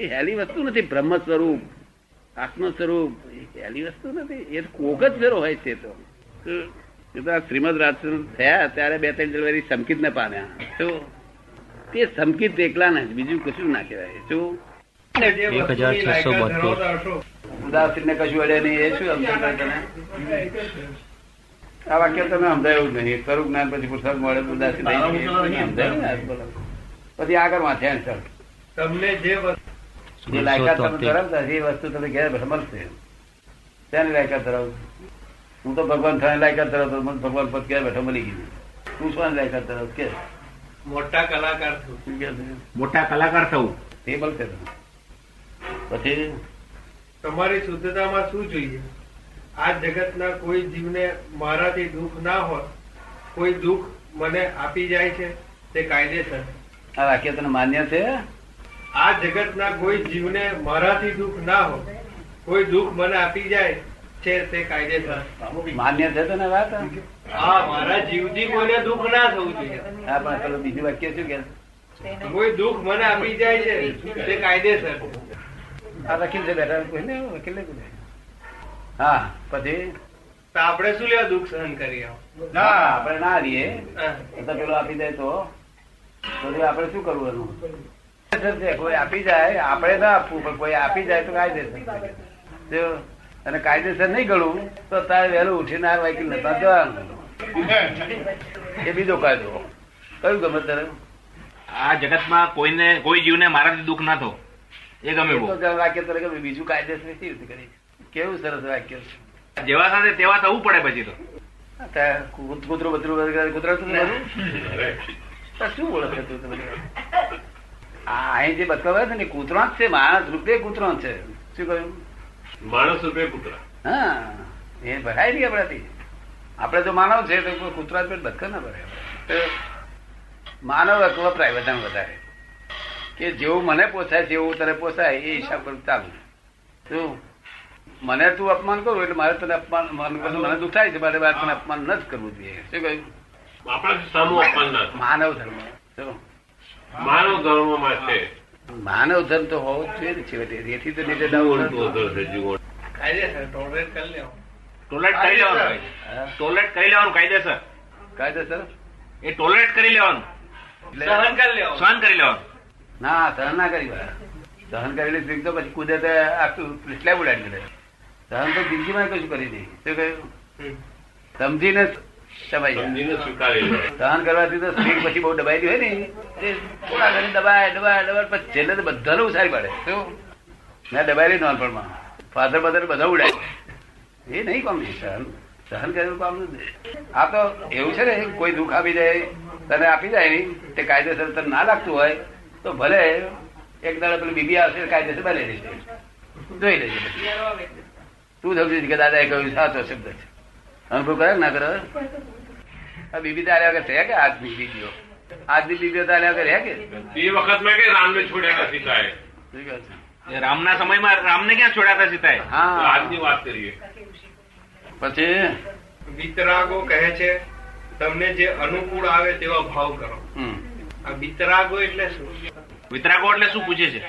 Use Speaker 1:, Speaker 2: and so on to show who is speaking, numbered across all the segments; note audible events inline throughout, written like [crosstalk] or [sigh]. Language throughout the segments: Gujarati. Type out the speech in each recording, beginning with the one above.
Speaker 1: એ હેલી વસ્તુ નથી બ્રહ્મ સ્વરૂપ આત્મ સ્વરૂપ હેલી વસ્તુ નથી. એ કોક જ ફેરો હોય છે તો. શ્રીમદ રાજચંદ્ર થયા ત્યારે બે ત્રણ જલવારી સમકિત ને પામ્યા. શું તે સમકિત એકલા ને બીજું કશું ના કહેવાય. શું ઉદાસીન ને કશું અડે નહીં એ શું આ વાક્ય તમે સમજાયું નહીં. સ્વરૂપ જ્ઞાન પછી પુરસાદ મળે ઉદાસી. પછી આગળ વાંચ્યા
Speaker 2: તમને જે
Speaker 1: જે લાયકાત તમે ધરાવતા એ વસ્તુ તમે ઘેર મળશે ત્યાંની લાયકાત ધરાવું હું તો ભગવાન થવાની લાયકાત ધરાવતો મને ભગવાન પદ ક્યાં બેઠા મળી ગયું. તું શું લાયકાત ધરાવ કે?
Speaker 2: મોટા કલાકાર છું.
Speaker 1: શું કે છે?
Speaker 3: મોટા કલાકાર થવું.
Speaker 1: તે મળશે પછી?
Speaker 2: તમારી શુદ્ધતામાં શું જોઈએ? આ જગતના કોઈ જીવને મારાથી દુઃખ ના હોય કોઈ દુઃખ મને આપી જાય છે તે કાયદેસર.
Speaker 1: આ વાક્ય તને માન્ય છે?
Speaker 2: આ જગતના કોઈ જીવને મારાથી દુઃખ ના હોય કોઈ દુઃખ મને આપી જાય છે તે કાયદેસર.
Speaker 1: માન્ય છે તને વાત?
Speaker 2: હા મારા જીવથી કોઈને દુઃખ ના થવું જોઈએ.
Speaker 1: હા પણ પેલું બીજું વાક્ય શું કે?
Speaker 2: કોઈ દુઃખ મને આપી જાય છે તે કાયદેસર.
Speaker 1: આ વકીલ છે બેઠા કોઈને? વકીલ ને. હા પછી?
Speaker 2: તો આપણે શું લેવા દુઃખ સહન કરીએ?
Speaker 1: ના આપણે ના રહીએ પેલો આપી દે તો. આપણે શું કરવું એનું કોઈ આપી જાય આપણે ના આપવું પણ કોઈ આપી જાય તો કાયદેસર અને કાયદેસર નહીં ગણવું તો તારે વહેલું ઉઠીને આ વકીલ નતા જવાનું એ બીજો કાયદો. કયું ગમે તારે
Speaker 3: આ જગતમાં કોઈને કોઈ જીવને મારાથી દુઃખ ના થવું એ ગમે
Speaker 1: વાક્ય તરીકે બીજું કાયદેસર કેવી રીતે કરી? કેવું સરસ વાક્ય
Speaker 3: જેવા સાથે તેવા થવું પડે પછી તો.
Speaker 1: કૂતરું બતરું કૂતરા શું બોલે છે તું? આ અહીં જે બતાવે છે ને કૂતરો જ છે માણસ રૂપે કૂતરો છે. શું કહ્યું?
Speaker 4: માણસ રૂપે કૂતરા.
Speaker 1: હા એ ભરાય નહીં આપણાથી. આપણે જો માનવ છે તો કૂતરા પેટ બતક ના ભરાય. માનવ વપરાય વધારે વધારે. કે જેવું મને પોસાય જેવું તને પોસાય એ હિસાબ પર ચાલુ શું? મને તું અપમાન કરું એટલે મારે તને અપમાન મને મને દુઃખ થાય છે મારે મારે તને અપમાન ન જ કરવું જોઈએ. શું કહ્યું. માનવ ધર્મ. શું?
Speaker 4: માનવ ધર્મમાં છે.
Speaker 1: માનવ ધર્મ તો હોવો જ જોઈએ ને છેવટે. એથી તો નીચે.
Speaker 2: કાયદેસર ટોલરેટ કરી લેવું
Speaker 3: ટોલેટ કરી લેવાનું
Speaker 1: હા?
Speaker 3: ટોલેટ કરી લેવાનું કાયદેસર.
Speaker 1: કાયદેસર?
Speaker 3: એ ટોલેટ કરી લેવાનું.
Speaker 1: એટલે
Speaker 2: સહન કરી લેવાનું.
Speaker 3: સહન કરી લેવાનું.
Speaker 1: ના સહન ના કરી. સહન કરેલી સ્ત્રી તો પછી કુદરત તો આખું સ્લેબ ઉડાડી દે સહન તો જિંદગીમાં કશું કરી નહીં. શું કહ્યું? સમજીને સહન કરવાથી તો સ્ત્રી પછી બહુ દબાઈ હોય ને. થોડા ઘણી દબાય દબાય દબાય પછી છેલ્લે તો બધાને ઉછારી પડે. શું? મેં દબાયેલી નાનપણમાં. ફાધર મધર બધા ઉડાય. એ નહીં કામ સહન. સહન કરેલું કામ આ તો એવું છે ને કોઈ દુઃખ આપી જાય તને આપી જાય નહીં તે કાયદેસર તને ના લાગતું હોય તો ભલે એક દાડે પેલું બીબી આવશે કાયદેસર ભલે લેશે જોઈ લેજે. તું સમજી કે દાદા એ કહ્યું સાચો શબ્દ છે. અનુભવ કરે ના કરે આ બીબી તારે વગર છે કે આજની બીબીઓ આજની બીબીઓ તારે વગર હે કે?
Speaker 4: એ વખતમાં કે રામને છોડ્યા નથી
Speaker 3: તારે રામના સમયમાં રામને ક્યાં છોડ્યા હતા સીતાએ?
Speaker 1: હા.
Speaker 4: આજની વાત કરીએ.
Speaker 1: પછી?
Speaker 2: વિતરાગો કહે છે તમને જે અનુકૂળ આવે તેવા ભાવ કરો. આ વિતરાગો એટલે શું?
Speaker 3: વિતરાગો એટલે શું પૂછે છે?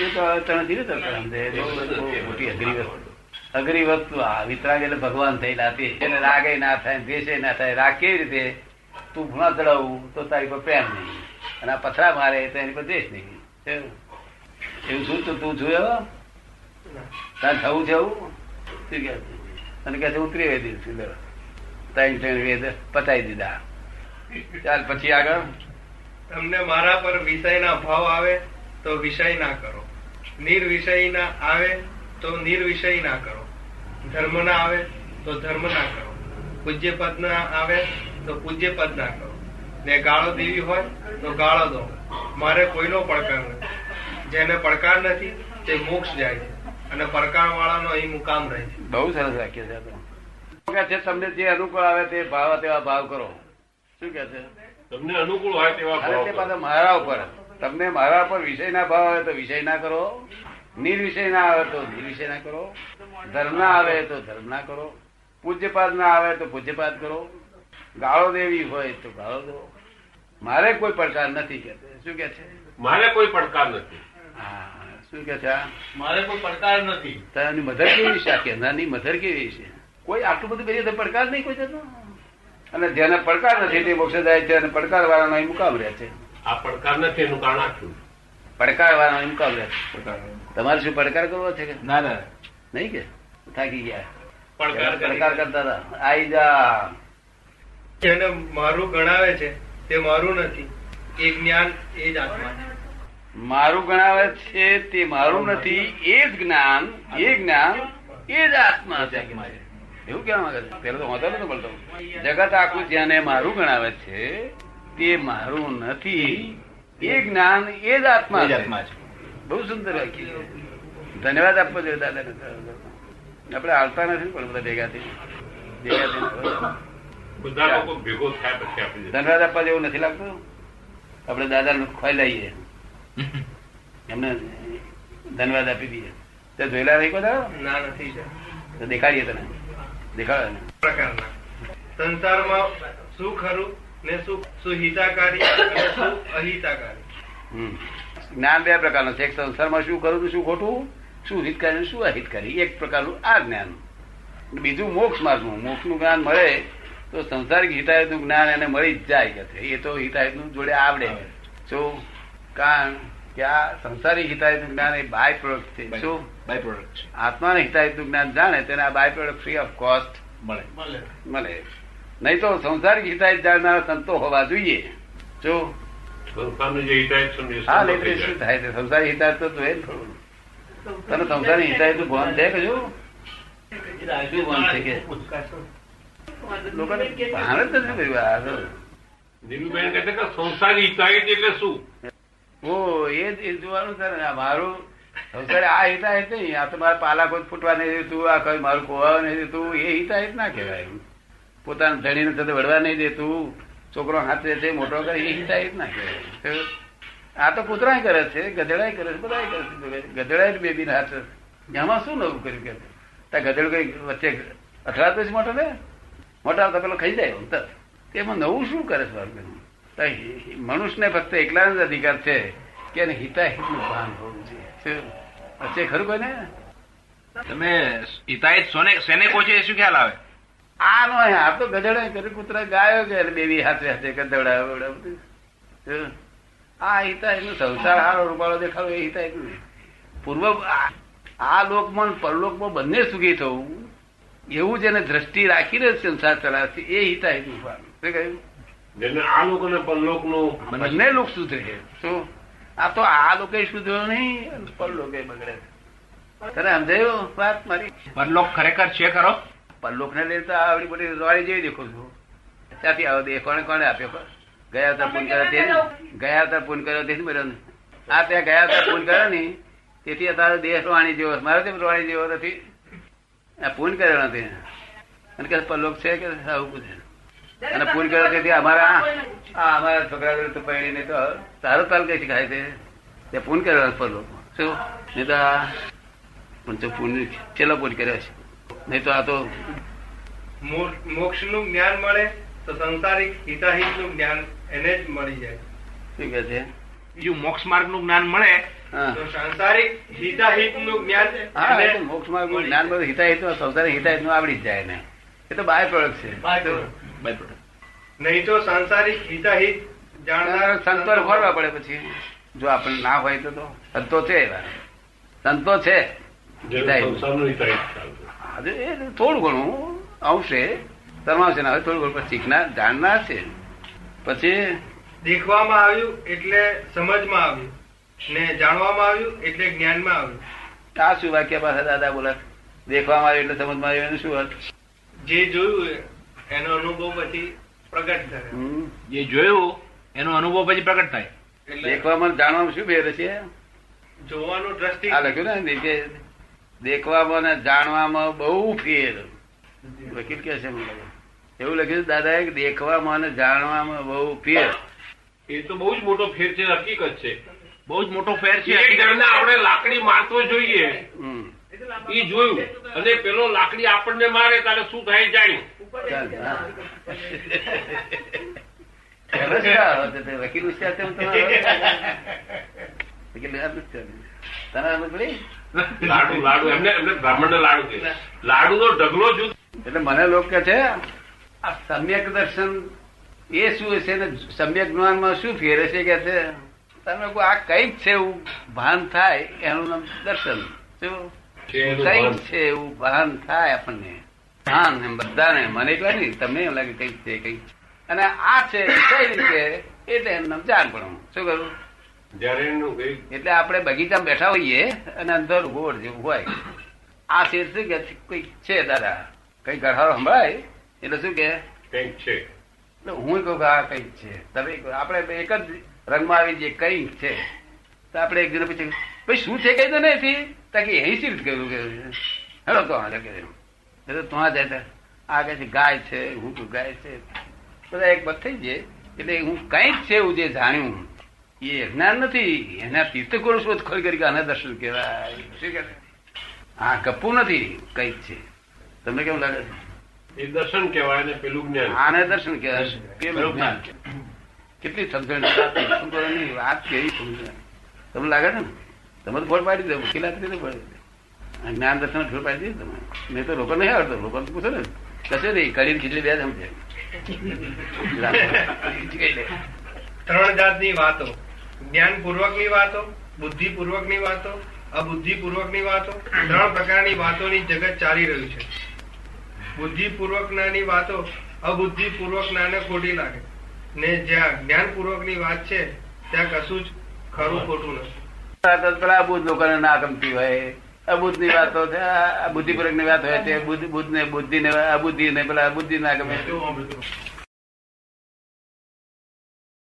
Speaker 1: એ તો બહુ બહુ મોટી અઘરી વસ્તુ. અઘરી વસ્તુ. આ વિતરાગ એટલે ભગવાન થયેલા તે. એને રાગે ના થાય દ્વેષે ના થાય, રાગ કેવી રીતે? તું ભૂણા ચડાવું, તો તારી પર પ્રેમ નહીં. અને આ પથરા મારે, તો એની પર દ્વેષ નહીં. એવું. શું તો તું જોયો? તારે થવું છે એવું? શું કે અને કહે છે, ઉતરી ત્રિવેદી છું. ત્રણ ત્રણ વેદ પતાવી દીધા. ચાલ, પછી આગળ.
Speaker 2: તમને મારા પર વિષયના ભાવ આવે, તો વિષય ના કરો. નિર્વિષય ના આવે તો નિર્વિષય ના કરો. ધર્મ ના આવે તો ધર્મ ના કરો. પૂજ્ય પદ ના આવે તો પૂજ્ય પદ ના કરો. ને ગાળો દેવી હોય તો ગાળો દો. મારે કોઈનો પડકાર નથી. જેને પડકાર નથી તે મોક્ષ જાય છે. અને પડકાર વાળાનો અહીં મુકામ રહે છે.
Speaker 1: બહુ સરસ વાક્ય છે આ તો. કે છે? તમને જે અનુકૂળ આવે તે ભાવ તેવા ભાવ કરો. શું કે છે?
Speaker 4: તમને અનુકૂળ હોય તેવા ભાવ
Speaker 1: પાછા મારા ઉપર. તમને મારા ઉપર વિષય ના ભાવ આવે તો વિષય ના કરો. નિર્વિષય ના આવે તો નિર્વિષય ના કરો. ધર્મ ના આવે તો ધર્મ ના કરો. પૂજ્યપાદ ના આવે તો પૂજ્યપાદ કરો. ગાળો દેવી હોય તો ગાળો દો. મારે કોઈ પડકાર નથી કે શું કે છે?
Speaker 4: મારે કોઈ પડકાર નથી.
Speaker 1: હા શું કે છે? આ?
Speaker 5: મારે કોઈ પડકાર નથી.
Speaker 1: તારી મધર કેવી છે? આ કેનારની મધર કેવી છે? કોઈ આટલું બધું કરીએ તો પડકાર નહીં કોઈ જતો? અને જેને પડકાર નથી તે મોક્ષ જાય છે અને પડકાર વાળાનો અહીં મુકામ રહે છે.
Speaker 4: આ પડકાર નથી એનું કારણ આખું
Speaker 1: પડકાર એમ છે તમારે શું પડકાર કરવો છે કે?
Speaker 3: ના ના.
Speaker 1: નહીં કે? થાકી ગયા.
Speaker 2: પડકાર
Speaker 1: કરતા હતા. આઈ જા.
Speaker 2: એને મારું ગણાવે છે તે મારું નથી. એ જ્ઞાન એ જ આત્મા
Speaker 1: મારું ગણાવે છે તે મારું નથી. એ જ જ્ઞાન એ જ્ઞાન એ જ આત્મા છે. એવું કેવા માંગે છે? પેલો તો હોતો નથી બોલતો જગત આખું જેને મારું ગણાવે છે તે મારું નથી. એ જ્ઞાન એ જ આત્મા છે. બહુ સુંદર વાક્ય ધન્યવાદ આપવો જોઈએ દાદા આપણે આવતા નથી પણ બધા ભેગા થઈ ધન્યવાદ આપવા જેવું નથી લાગતું. આપણે નું ખોઈ લઈએ. એમને ધન્યવાદ આપી દઈએ. તે જોયેલા નહીં બધા
Speaker 2: ના નથી
Speaker 1: તો દેખાડીએ તને. દેખાડો ને
Speaker 2: પ્રકારના. સંસારમાં શું ખરું ને શું શું અને શું અહિતાકારી.
Speaker 1: જ્ઞાન બે પ્રકારનું છે. એક સંસારમાં શું કરું શું ખોટું? શું હિત કરી શું અહિતકારી? એક પ્રકારનું આ જ્ઞાન. બીજું મોક્ષ માર્ગનું મોક્ષનું જ્ઞાન મળે તો સંસારિક હિતાયતનું જ્ઞાન એને મળી જ જાય કે એ તો હિતાયતનું જોડે આવડે. શું કારણ કે આ સંસારિક હિતાયતનું જ્ઞાન એ બાય પ્રોડક્ટ છે. શું
Speaker 3: બાય પ્રોડક્ટ છે.
Speaker 1: આત્માને હિતાયતનું જ્ઞાન જાણે તેને આ byproduct free of cost
Speaker 3: મળે.
Speaker 2: મળે.
Speaker 1: મળે. નહીં તો સંસારિક હિતાયત જાણનારા સંતો હોવા જોઈએ. જો? હા તો
Speaker 4: થઈ
Speaker 1: શું થાય છે? સંસારી તો તને સંસારી હિતાયતનું ભાન છે કે જો? ભાન છે કે? લોકોને ભાન જ નથી કર્યું આ
Speaker 4: કહે કે સંસારી એટલે શું?
Speaker 1: ઓ એ જ જોવાનું છે ને. મારું સંસારી આ હિતાયત નહીં આ તો મારા પાલા કોઈ ફૂટવા નહીં દેતું આ કઈ મારું કોવા નહીં દેતું. એ હિતાયત ના કહેવાય પોતાના ધણીને સાથે વળવા નહીં દેતું, છોકરો હાથે છે મોટો કરે, એ હિતાયત ના કહેવાય. આ તો કૂતરાય કરે છે, ગધેડાય કરે છે, બધાય કરે છે. ગધેડાય બેબી હાથ એમાં શું નવું કર્યું કે? ત્યાં ગધેડું કઈ વચ્ચે અથડાતો જ મોટો ને મોટા તો પેલો ખાઈ જાય તરત. તેમાં નવું શું કરે છે બાળકનું? મનુષ્યને ફક્ત એકલા જ અધિકાર છે કે એને હિતાહિતનું ભાન હોવું જોઈએ. વચ્ચે ખરું કોઈ ને
Speaker 3: તમે હિતાહિત સોને સેને એ શું ખ્યાલ આવે?
Speaker 1: આ નો આ તો ગધેડા કરે કૂતરા ગાયો કે બેબી હાથે હાથે ગધેડા? આ હિતા એનું સંસાર હારો રૂપાળો દેખાડો એ હિતા એનું પૂર્વ આ- લોકમાં પરલોકમાં બંને સુખી થવું એવું જેને દ્રષ્ટિ રાખીને સંસાર ચલાવશે એ હિતા નું કહ્યું?
Speaker 4: જેને આ લોકો ને પરલોકનું
Speaker 1: બંને લોક સુધરે શું? આ તો આ લોકો સુધર્યો નહીં પરલોકે બગડે. તને સમજાયું વાત મારી?
Speaker 3: પરલોક ખરેખર છે ખરો?
Speaker 1: પરલોક ને લઈને તો આવડી બધી રોડી જેવી દેખું છું. ત્યાંથી આવો દે કોણે કોને આપ્યો ગયા હતા પૂન કર્યો તે ગયા હતા? પૂન કર્યો તેથી મળ્યો ને આ ત્યાં ગયા હતા પૂન કર્યો ને તેથી તારો દેહ રોવાણી જેવો મારો તેમ રોવાણી જેવો નથી. આ પૂન કર્યો નથી. અને કે પરલોક છે કે આવું પૂછે અને પૂન કર્યો તેથી અમારા આ અમારા છોકરા તો તો પૈણીને તો તારો તાલ કઈ ખાય છે? તે પૂન કર્યો પરલોક શું? નહીં તો તો પૂન છેલ્લો પૂન કર્યો છે. નહીં તો આ તો
Speaker 2: મોક્ષનું જ્ઞાન મળે તો સંસારિક હિતાહિતનું જ્ઞાન એને જ મળી જાય.
Speaker 1: શું કે છે?
Speaker 3: બીજું મોક્ષ માર્ગનું જ્ઞાન મળે
Speaker 2: તો સંસારિક હિતાહિતનું જ્ઞાન
Speaker 1: હા એ તો
Speaker 2: એને
Speaker 1: જ્ઞાન બધું હિતાહિત સંસાર હિતાહિતનું આવડી જાય ને એ તો બાય પ્રોડક્ટ છે.
Speaker 3: બાય પ્રોડક્ટ
Speaker 2: નહીં તો સંસારિક હિતાહિત જાણનાર
Speaker 1: સંતો ફરવા પડે પછી. જો આપણને ના હોય તો તો સંતો છે એવા. સંતો છે. હિતાહિત. એ થોડું ઘણું આવશે શરમાવશે ના હવે થોડું ઘણું પછી શીખનાર જાણનાર છે પછી
Speaker 2: દેખવામાં આવ્યું એટલે સમજમાં આવ્યું. ને જાણવામાં આવ્યું એટલે જ્ઞાનમાં આવ્યું.
Speaker 1: આ શું વાક્ય પાછા દાદા બોલે દેખવામાં આવ્યું એટલે સમજમાં આવ્યું એનું શું અર્થ?
Speaker 2: જે જોયું એનો અનુભવ પછી પ્રગટ
Speaker 1: થાય.
Speaker 3: જે જોયું એનો અનુભવ પછી પ્રગટ થાય.
Speaker 2: એટલે
Speaker 1: દેખવામાં જાણવામાં શું ભેર છે?
Speaker 2: જોવાનું દ્રષ્ટિ
Speaker 1: આ લખ્યું ને દેખવામાં ને જાણવામાં બહુ ફેર. વકીલ કે છે એવું લખ્યું દાદા કે દેખવામાં ને જાણવામાં બહુ ફેર.
Speaker 4: એ તો બહુ જ મોટો ફેર છે હકીકત છે.
Speaker 3: બહુ જ મોટો ફેર છે
Speaker 4: એક જણને આપણે લાકડી મારતો જોઈએ. એ જોયું. અને પેલો લાકડી આપણને મારે ત્યારે શું થાય જાણ્યું.
Speaker 1: વકીલ તેમ વકીલ. તને પડી [laughs]
Speaker 4: લાડુ લાડુ. એમને એમને બ્રાહ્મણ લાડુ કે લાડુ નો ઢગલો જુદ.
Speaker 1: એટલે મને લોકો કે છે આ સમ્યક દર્શન એ શું હશે ને? સમ્યક જ્ઞાનમાં શું ફેરે છે કે છે? તમે કહો આ કંઈક છે એવું ભાન થાય એનું નામ દર્શન. શું? કંઈક છે એવું ભાન થાય આપણને. ભાન એમ બધાને. મને એકલા નહીં તમને એમ લાગે કંઈક છે કંઈક. અને આ છે કઈ રીતે? એટલે એનું નામ જાણ પણ શું કરું? એટલે આપણે બગીચામાં બેઠા હોઈએ અને અંદર ગોળ જેવું હોય. આ શેર શું કે? કંઈક છે દાદા કઈ ગઢારો સંભળાય? એટલે શું કે?
Speaker 4: કંઈક છે.
Speaker 1: હું કહું કે આ કંઈક છે. તમે આપણે એક જ રંગમાં આવી જઈએ કંઈક છે તો આપણે એક જણ પછી ભાઈ શું છે કઈ તો નથી તાકી અહીં શી કહ્યું કે હેલો તો હાલે કે એટલે તો આ જાય આ કહે છે ગાય છે હું ગાય છે. બધા એક બધ થઈ જાય. એટલે હું કંઈક છે એવું જે જાણ્યું એ જ્ઞાન નથી એના તીર્થકુરુ શોધ ખોલ કરી આને દર્શન કહેવાય. શું કે હા ગપ્પુ નથી કઈ છે. તમને કેમ લાગે છે?
Speaker 4: એ દર્શન કહેવાય ને પેલું જ્ઞાન.
Speaker 1: આને દર્શન કહેવાય. પેલું જ્ઞાન. કેટલી સમજણ વાત કેવી સમજણ? તમને લાગે છે ને? તમે તો ફોડ પાડી દો કિલ્લા રીતે પડે આ જ્ઞાન દર્શન ફોડ પાડી દીધું તમે. મેં તો લોકો નહીં આવડતો. લોકો પૂછો ને. કશે નહીં. કરીને કેટલી બે સમજે. [laughs]
Speaker 2: ત્રણ જાતની વાતો. જ્ઞાન પૂર્વકની વાતો ની વાતો અબુદ્ધિ પૂર્વકની વાતો, ત્રણ પ્રકારની વાતોની જગત ચાલી રહ્યું છે. બુદ્ધિ પૂર્વકની વાતો અબુદ્ધિ પૂર્વક ને ખોટી લાગે. ને જ્યાં જ્ઞાન પૂર્વકની વાત છે, ત્યાં કશું જ ખરું ખોટું નથી.
Speaker 1: પેલા બુદ્ધ લોકોને ના ગમતી હોય. અબુદ્ધની વાતો બુદ્ધિપૂર્વકની વાત હોય તે બુદ્ધ બુદ્ધ ને બુદ્ધિ ને અબુદ્ધિ ને પેલા બુદ્ધિ ના ગમે.